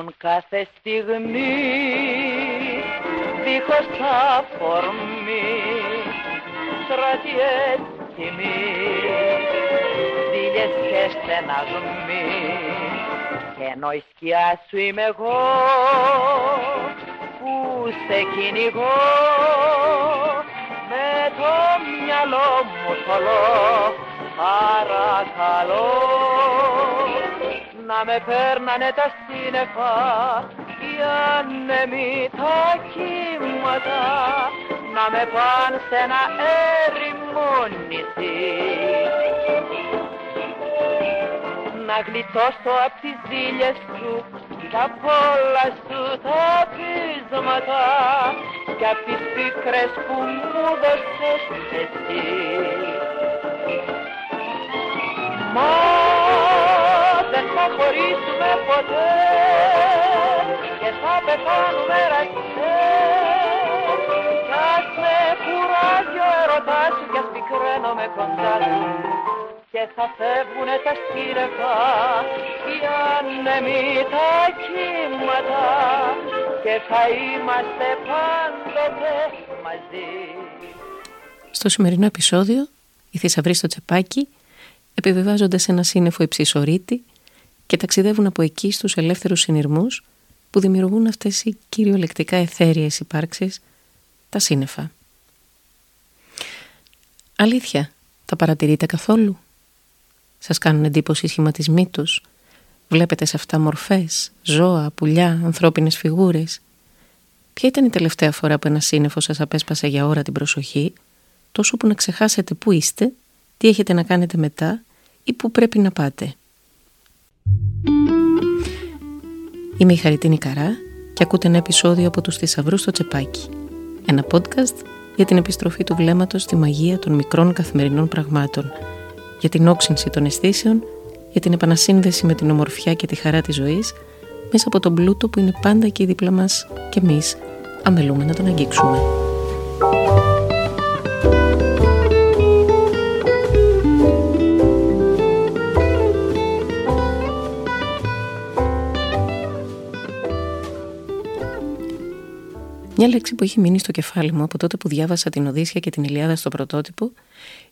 πνίγουν κάθε στιγμή δίχως αφορμή στρατιές τιμή ζήλιες και στεναγμοί και ενώ η σκιά σου είμαι εγώ που σε κυνηγώ με το μυαλό μου θολό παρακαλώ να με παίρνανε τα σύννεφα οι άνεμοι τα κύματα να με πάνε σε ένα έρημο νησί να γλιτώσω απ' τις ζήλιες σου τα πολλά σου τα πείσματα και απ' τις πίκρες που μου δώσες εσύ. Μα δεν θα χωρίσουμε ποτέ και θα πεθάνουμε ραχτέ κι ας με κουράζει ο ερωτάς σου κι ας πικραίνομαι κοντάς. Σου και θα φεύγουνε τα σκύρεφα οι άνεμοι τα κύματα. Και θα είμαστε πάντοτε μαζί. Στο σημερινό επεισόδιο, οι θησαυροί στο τσεπάκι επιβιβάζονται σε ένα σύννεφο υψισορίτη και ταξιδεύουν από εκεί στους ελεύθερους συνειρμούς που δημιουργούν αυτές οι κυριολεκτικά εθέριες υπάρξεις, τα σύννεφα. Αλήθεια, τα παρατηρείτε καθόλου; Σας κάνουν εντύπωση οι σχηματισμοί τους; Βλέπετε σε αυτά μορφές, ζώα, πουλιά, ανθρώπινες φιγούρες; Ποια ήταν η τελευταία φορά που ένα σύννεφο σας απέσπασε για ώρα την προσοχή, τόσο που να ξεχάσετε πού είστε, τι έχετε να κάνετε μετά ή πού πρέπει να πάτε; Είμαι η Χαριτίνη Καρά και ακούτε ένα επεισόδιο από τους θησαυρούς στο τσεπάκι. Ένα podcast για την επιστροφή του βλέμματος στη μαγεία των μικρών καθημερινών πραγμάτων, για την όξυνση των αισθήσεων, για την επανασύνδεση με την ομορφιά και τη χαρά της ζωής, μέσα από τον πλούτο που είναι πάντα εκεί δίπλα μας και εμείς αμελούμε να τον αγγίξουμε. Μια λέξη που έχει μείνει στο κεφάλι μου από τότε που διάβασα την Οδύσσια και την Ηλιάδα στο πρωτότυπο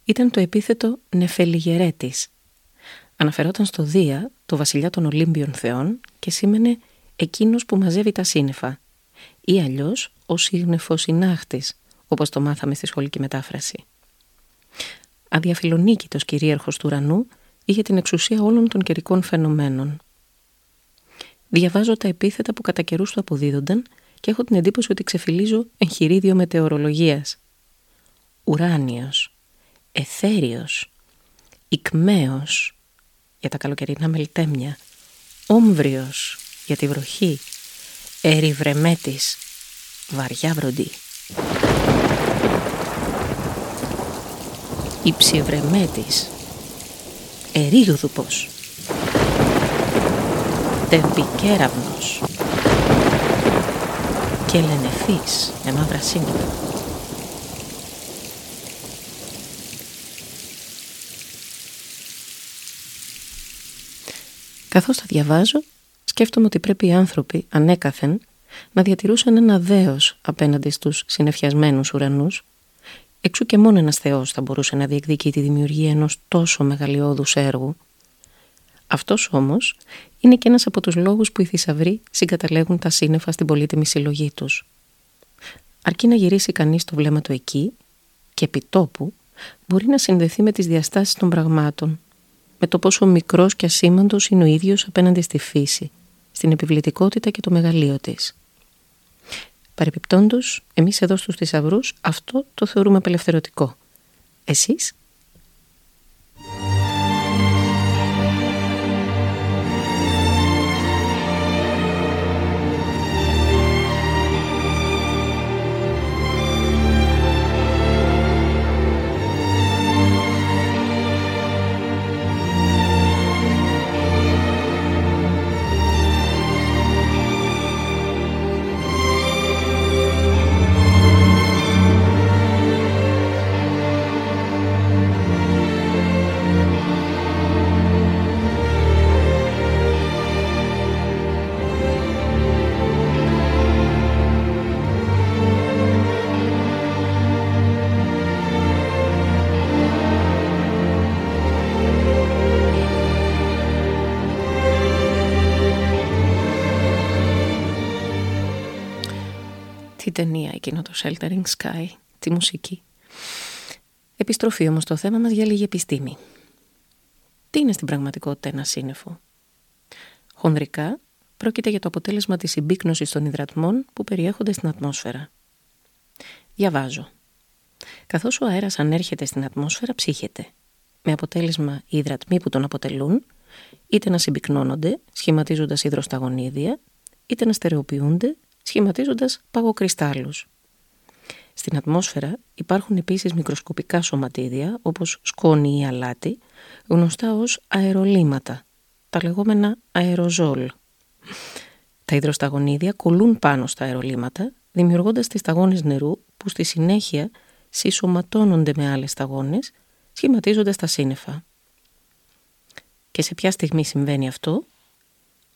ήταν το επίθετο νεφελιγερέτης. Αναφερόταν στο Δία, το βασιλιά των Ολύμπιων θεών και σήμαινε εκείνος που μαζεύει τα σύννεφα ή αλλιώς ο συγνεφοσυνάχτης, όπως το μάθαμε στη σχολική μετάφραση. Αδιαφιλονίκητος κυρίαρχος του ουρανού είχε την εξουσία όλων των καιρικών φαινομένων. Διαβάζω τα επίθετα που κατά καιρούς του αποδίδονταν και έχω την εντύπωση ότι ξεφυλίζω εγχειρίδιο μετεωρολογίας. Ουράνιος, εθέριος, οικμαίος για τα καλοκαιρινά μελτέμια, όμβριος για τη βροχή, ερυβρεμέτης, βαριά βροντί. Υψιευρεμέτης, ερήγδουπος, τεμπικέραυνος, και λενεφής με μαύρα σύννεφα. Καθώς τα διαβάζω, σκέφτομαι ότι πρέπει οι άνθρωποι ανέκαθεν να διατηρούσαν ένα δέος απέναντι στους συνεφιασμένους ουρανούς, εξού και μόνο ένας θεός θα μπορούσε να διεκδικεί τη δημιουργία ενός τόσο μεγαλειώδους έργου. Αυτός όμως είναι και ένας από τους λόγους που οι θησαυροί συγκαταλέγουν τα σύννεφα στην πολύτιμη συλλογή τους. Αρκεί να γυρίσει κανείς το βλέμμα του εκεί και επί τόπου μπορεί να συνδεθεί με τις διαστάσεις των πραγμάτων, με το πόσο μικρός και ασήμαντος είναι ο ίδιος απέναντι στη φύση, στην επιβλητικότητα και το μεγαλείο της. Παρεπιπτόντως, εμείς εδώ στους θησαυρούς αυτό το θεωρούμε απελευθερωτικό. Εσείς; Ταινία εκείνο το Sheltering Sky, τη μουσική. Επιστροφή όμως στο θέμα μας για λίγη επιστήμη. Τι είναι στην πραγματικότητα ένα σύννεφο; Χονδρικά πρόκειται για το αποτέλεσμα της συμπίκνωσης των υδρατμών που περιέχονται στην ατμόσφαιρα. Διαβάζω. Καθώς ο αέρας ανέρχεται στην ατμόσφαιρα ψύχεται, με αποτέλεσμα οι υδρατμοί που τον αποτελούν είτε να συμπυκνώνονται σχηματίζοντας υδροσταγονίδια, είτε να στερεοποιούνται σχηματίζοντας παγοκριστάλλους. Στην ατμόσφαιρα υπάρχουν επίσης μικροσκοπικά σωματίδια όπως σκόνη ή αλάτι, γνωστά ως αερολύματα, τα λεγόμενα αεροζόλ. Τα υδροσταγονίδια κολλούν πάνω στα αερολύματα, δημιουργώντας τις σταγόνες νερού που στη συνέχεια συσσωματώνονται με άλλες σταγόνες, σχηματίζοντας τα σύννεφα. Και σε ποια στιγμή συμβαίνει αυτό;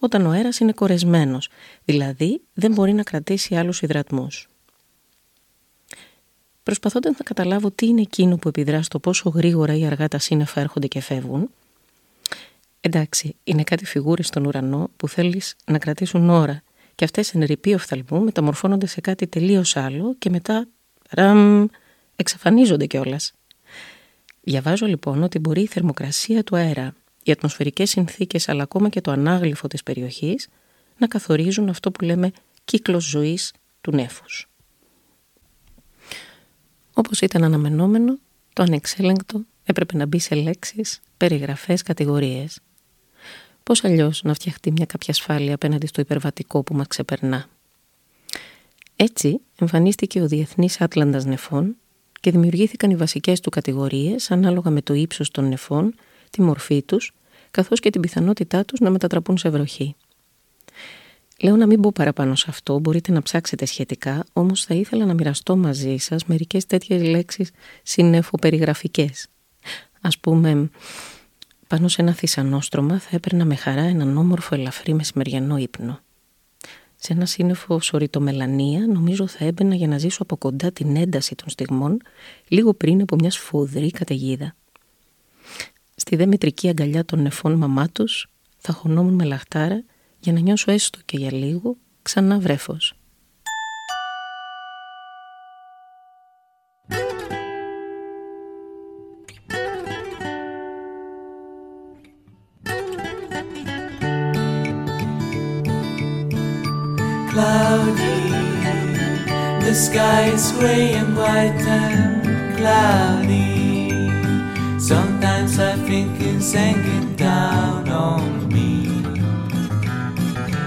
Όταν ο αέρας είναι κορεσμένος, δηλαδή δεν μπορεί να κρατήσει άλλους υδρατμούς. Προσπαθώντας να καταλάβω τι είναι εκείνο που επιδρά στο πόσο γρήγορα ή αργά τα σύννεφα έρχονται και φεύγουν, εντάξει, είναι κάτι φιγούρες στον ουρανό που θέλεις να κρατήσουν ώρα και αυτές εν ρηπή οφθαλμού μεταμορφώνονται σε κάτι τελείως άλλο και μετά ραμ, εξαφανίζονται κιόλας. Διαβάζω λοιπόν ότι μπορεί η θερμοκρασία του αέρα, οι ατμοσφαιρικές συνθήκες αλλά ακόμα και το ανάγλυφο της περιοχής να καθορίζουν αυτό που λέμε κύκλος ζωής του νέφους. Όπως ήταν αναμενόμενο, το ανεξέλεγκτο έπρεπε να μπει σε λέξεις, περιγραφές, κατηγορίες. Πώς αλλιώς να φτιαχτεί μια κάποια ασφάλεια απέναντι στο υπερβατικό που μας ξεπερνά. Έτσι εμφανίστηκε ο Διεθνής Άτλαντας Νεφών και δημιουργήθηκαν οι βασικές του κατηγορίες ανάλογα με το ύψος των νεφών, τη μορφή τους, καθώς και την πιθανότητά τους να μετατραπούν σε βροχή. Λέω να μην πω παραπάνω σε αυτό, μπορείτε να ψάξετε σχετικά, όμως θα ήθελα να μοιραστώ μαζί σας μερικές τέτοιες λέξεις συνεφοπεριγραφικές. Ας πούμε, πάνω σε ένα θησανόστρωμα θα έπαιρνα με χαρά έναν όμορφο ελαφρύ μεσημεριανό ύπνο. Σε ένα σύννεφο σωρητομελανία νομίζω θα έμπαινα για να ζήσω από κοντά την ένταση των στιγμών λίγο πριν από μια σφοδρή καταιγίδα. Στη δε μετρική αγκαλιά των νεφών μαμά τους θα χωνόμουν με λαχτάρα για να νιώσω έστω και για λίγο ξανά βρέφος. Cloudy, the sky is gray and white and cloudy. Hanging down on me.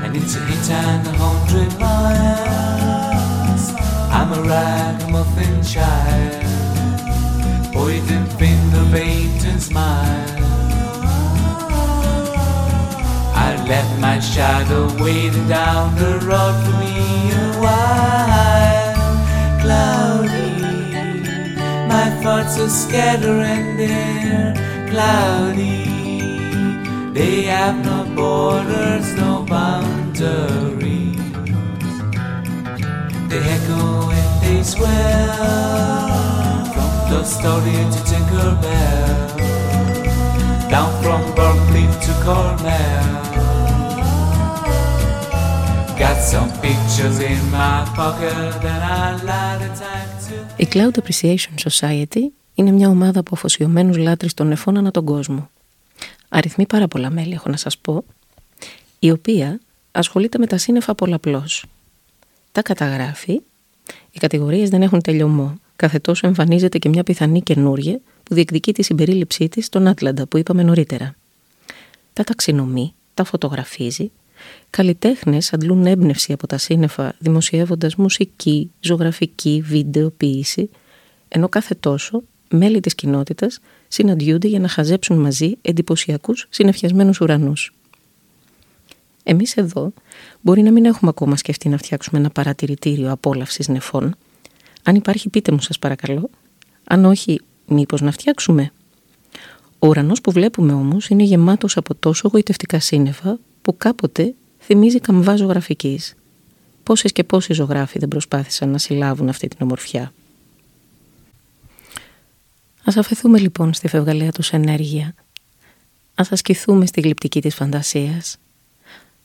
And it's a hit and a hundred miles. I'm a ragamuffin child. Pointing finger, and smile. I left my shadow waiting down the road for me a while. Cloudy, my thoughts are scattering there. Cloudy, they have no borders, no victory. They echo and they swell from the story to Tinkerbell, down from Berkeley to Cornell. Got some pictures in my pocket and I light a tank to... Η Cloud Appreciation Society είναι μια ομάδα από αφοσιωμένους λάτρεις των νεφών ανά τον κόσμο. Αριθμεί πάρα πολλά μέλη, έχω να σας πω, η οποία ασχολείται με τα σύννεφα πολλαπλώς. Τα καταγράφει, οι κατηγορίες δεν έχουν τελειωμό. Κάθε τόσο εμφανίζεται και μια πιθανή καινούργια που διεκδικεί τη συμπερίληψή της στον Άτλαντα που είπαμε νωρίτερα. Τα ταξινομεί, τα φωτογραφίζει, καλλιτέχνες αντλούν έμπνευση από τα σύννεφα δημοσιεύοντας μουσική, ζωγραφική, βίντεο, ποίηση, ενώ κάθε τόσο μέλη της κοινότητας συναντιούνται για να χαζέψουν μαζί εντυπωσιακούς συνεφιασμένους ουρανούς. Εμείς εδώ μπορεί να μην έχουμε ακόμα σκεφτεί να φτιάξουμε ένα παρατηρητήριο απόλαυσης νεφών. Αν υπάρχει πείτε μου σας παρακαλώ. Αν όχι, μήπως να φτιάξουμε. Ο ουρανός που βλέπουμε όμως είναι γεμάτος από τόσο γοητευτικά σύννεφα που κάποτε θυμίζει καμβά ζωγραφικής. Πόσες και πόσοι ζωγράφοι δεν προσπάθησαν να συλλάβουν αυτή την ομορφιά. Ας αφαιθούμε λοιπόν στη φευγαλαία τους ενέργεια. Ας ασκηθούμε στη γλυπτική της φαντασίας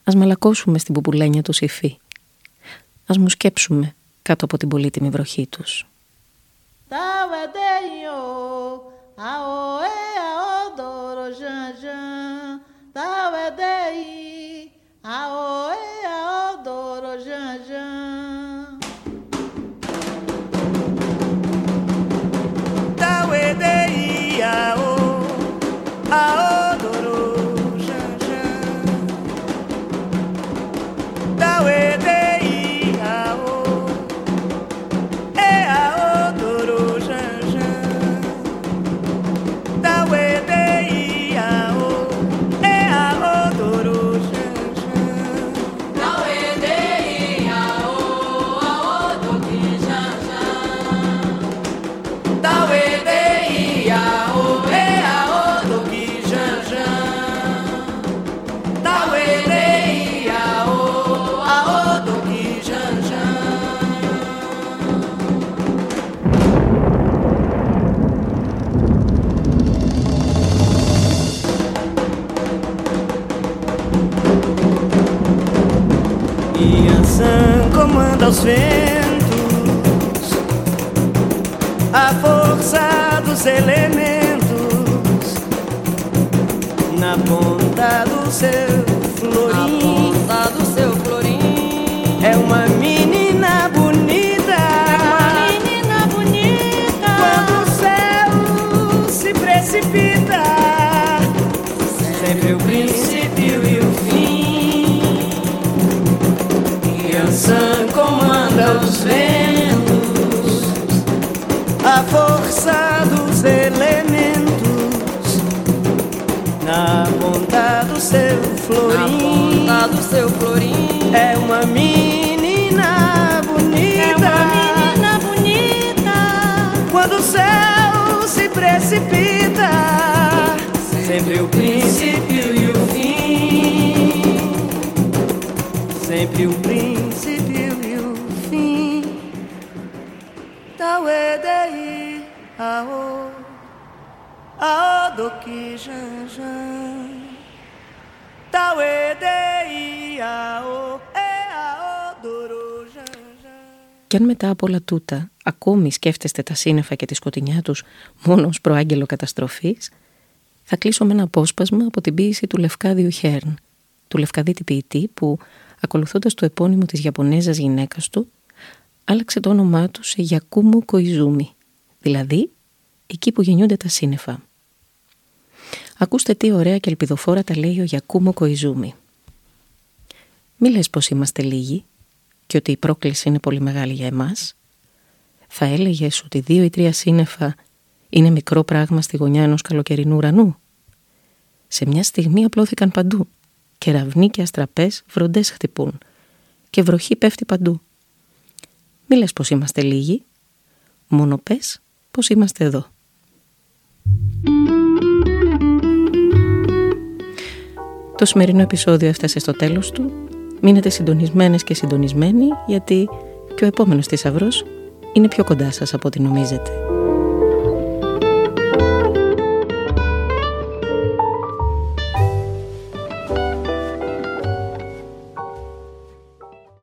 Ας μαλακώσουμε στην πουπουλένια τους υφή. Ας μου σκέψουμε κάτω από την πολύτιμη βροχή τους. Aos ventos, a força dos elementos na ponta do seu seu florim. É uma menina bonita. É uma menina bonita. Quando o céu se precipita, sempre o princípio e o fim. Sempre o princípio e o fim. Tauedei ao aodoki janjan. Κι αν μετά από όλα τούτα ακόμη σκέφτεστε τα σύννεφα και τη σκοτεινιά τους μόνο ως προάγγελο καταστροφής, θα κλείσω με ένα απόσπασμα από την ποίηση του Λευκάδιου Χέρν, του Λευκαδίτη ποιητή που, ακολουθώντας το επώνυμο της Ιαπωνέζας γυναίκας του, άλλαξε το όνομά του σε Γιακούμου Κοϊζούμι, δηλαδή εκεί που γεννιούνται τα σύννεφα. Ακούστε τι ωραία και ελπιδοφόρα τα λέει ο Γιακούμο Κοϊζούμι. Μη λες πως είμαστε λίγοι και ότι η πρόκληση είναι πολύ μεγάλη για εμάς. Θα έλεγες ότι δύο ή τρία σύννεφα είναι μικρό πράγμα στη γωνιά ενός καλοκαιρινού ουρανού; Σε μια στιγμή απλώθηκαν παντού. Κεραυνοί και αστραπές βροντές χτυπούν. Και βροχή πέφτει παντού. Μη λες πως είμαστε λίγοι. Μόνο πες πως είμαστε εδώ. Το σημερινό επεισόδιο έφτασε στο τέλος του. Μείνετε συντονισμένες και συντονισμένοι γιατί και ο επόμενος θησαυρός είναι πιο κοντά σας από ό,τι νομίζετε.